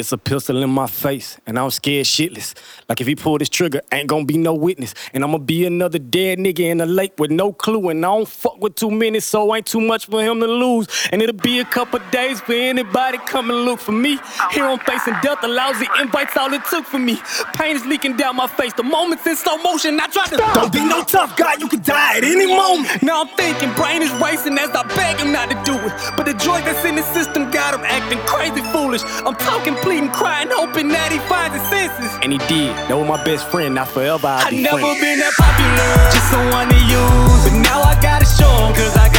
It's a pistol in my face, and I'm scared shitless. Like if he pull this trigger, ain't gonna be no witness. And I'ma be another dead nigga in the lake with no clue. And I don't fuck with too many, so ain't too much for him to lose. And it'll be a couple days for anybody come and look for me. Here I'm facing death, a lousy invite's all it took for me. Pain is leaking down my face, the moment's in slow motion. I try to Stop. don't be no tough guy, you can die at any moment. Now I'm thinking, brain is racing as I beg him not to do it. But the joy that's in the system got him acting crazy foolish. I'm talking, pleading, crying, hoping that he finds his senses. And he did. That was my best friend. Now forever I'll I be never friends. been that popular, just someone to use. But now I gotta show 'em, cause I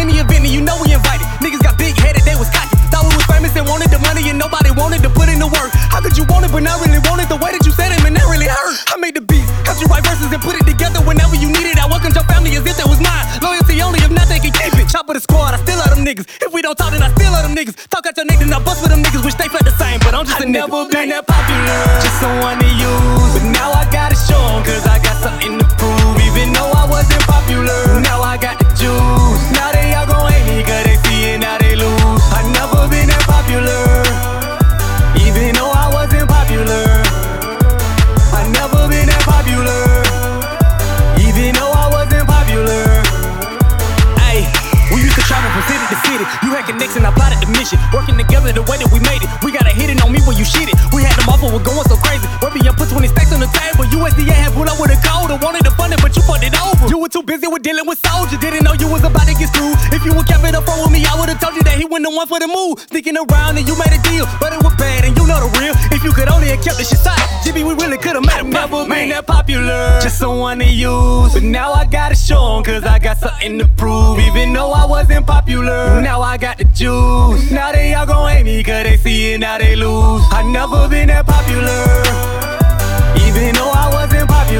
it rockin'. In the event, and you know we invited. Niggas got big headed, they was cocky. Thought we was famous and wanted the money, and nobody wanted to put in the work. How could you want it, but not really want it? The way that you said it, man, that really hurt. I made the beats, helped you write verses and put it together whenever you needed. I welcomed your family as if it was mine. Loyalty only, if not, they can keep it. Chop with the squad, I still love them niggas. If we don't talk, then I still love them niggas. Talk out your niggas, and I bust with them niggas, which they felt the same, but I'm just a nigga. never been that popular, just someone You had connection, I plotted the mission. Working together the way that we made it. We got a hitting on me when you shit it. We had them off, we're going so crazy. Ruby, I put 20 stacks on the table. USDA had put up with a code and wanted to fund it, but you put it over. You were too busy with dealing with soldiers. Didn't know you was about to get screwed. If you would kept it up front with me, I would've told you wasn't the one for the move. Sticking around and you made a deal, but it was bad and you know the real. If you could only have kept the shit side, Jimmy, we really could've made a Never been that popular, just someone to use. But now I gotta show 'em, cause I got something to prove. Even though I wasn't popular, now I got the juice. Now they all gon' hate me, cause they see it, now they lose. I never been that popular, even though I wasn't popular.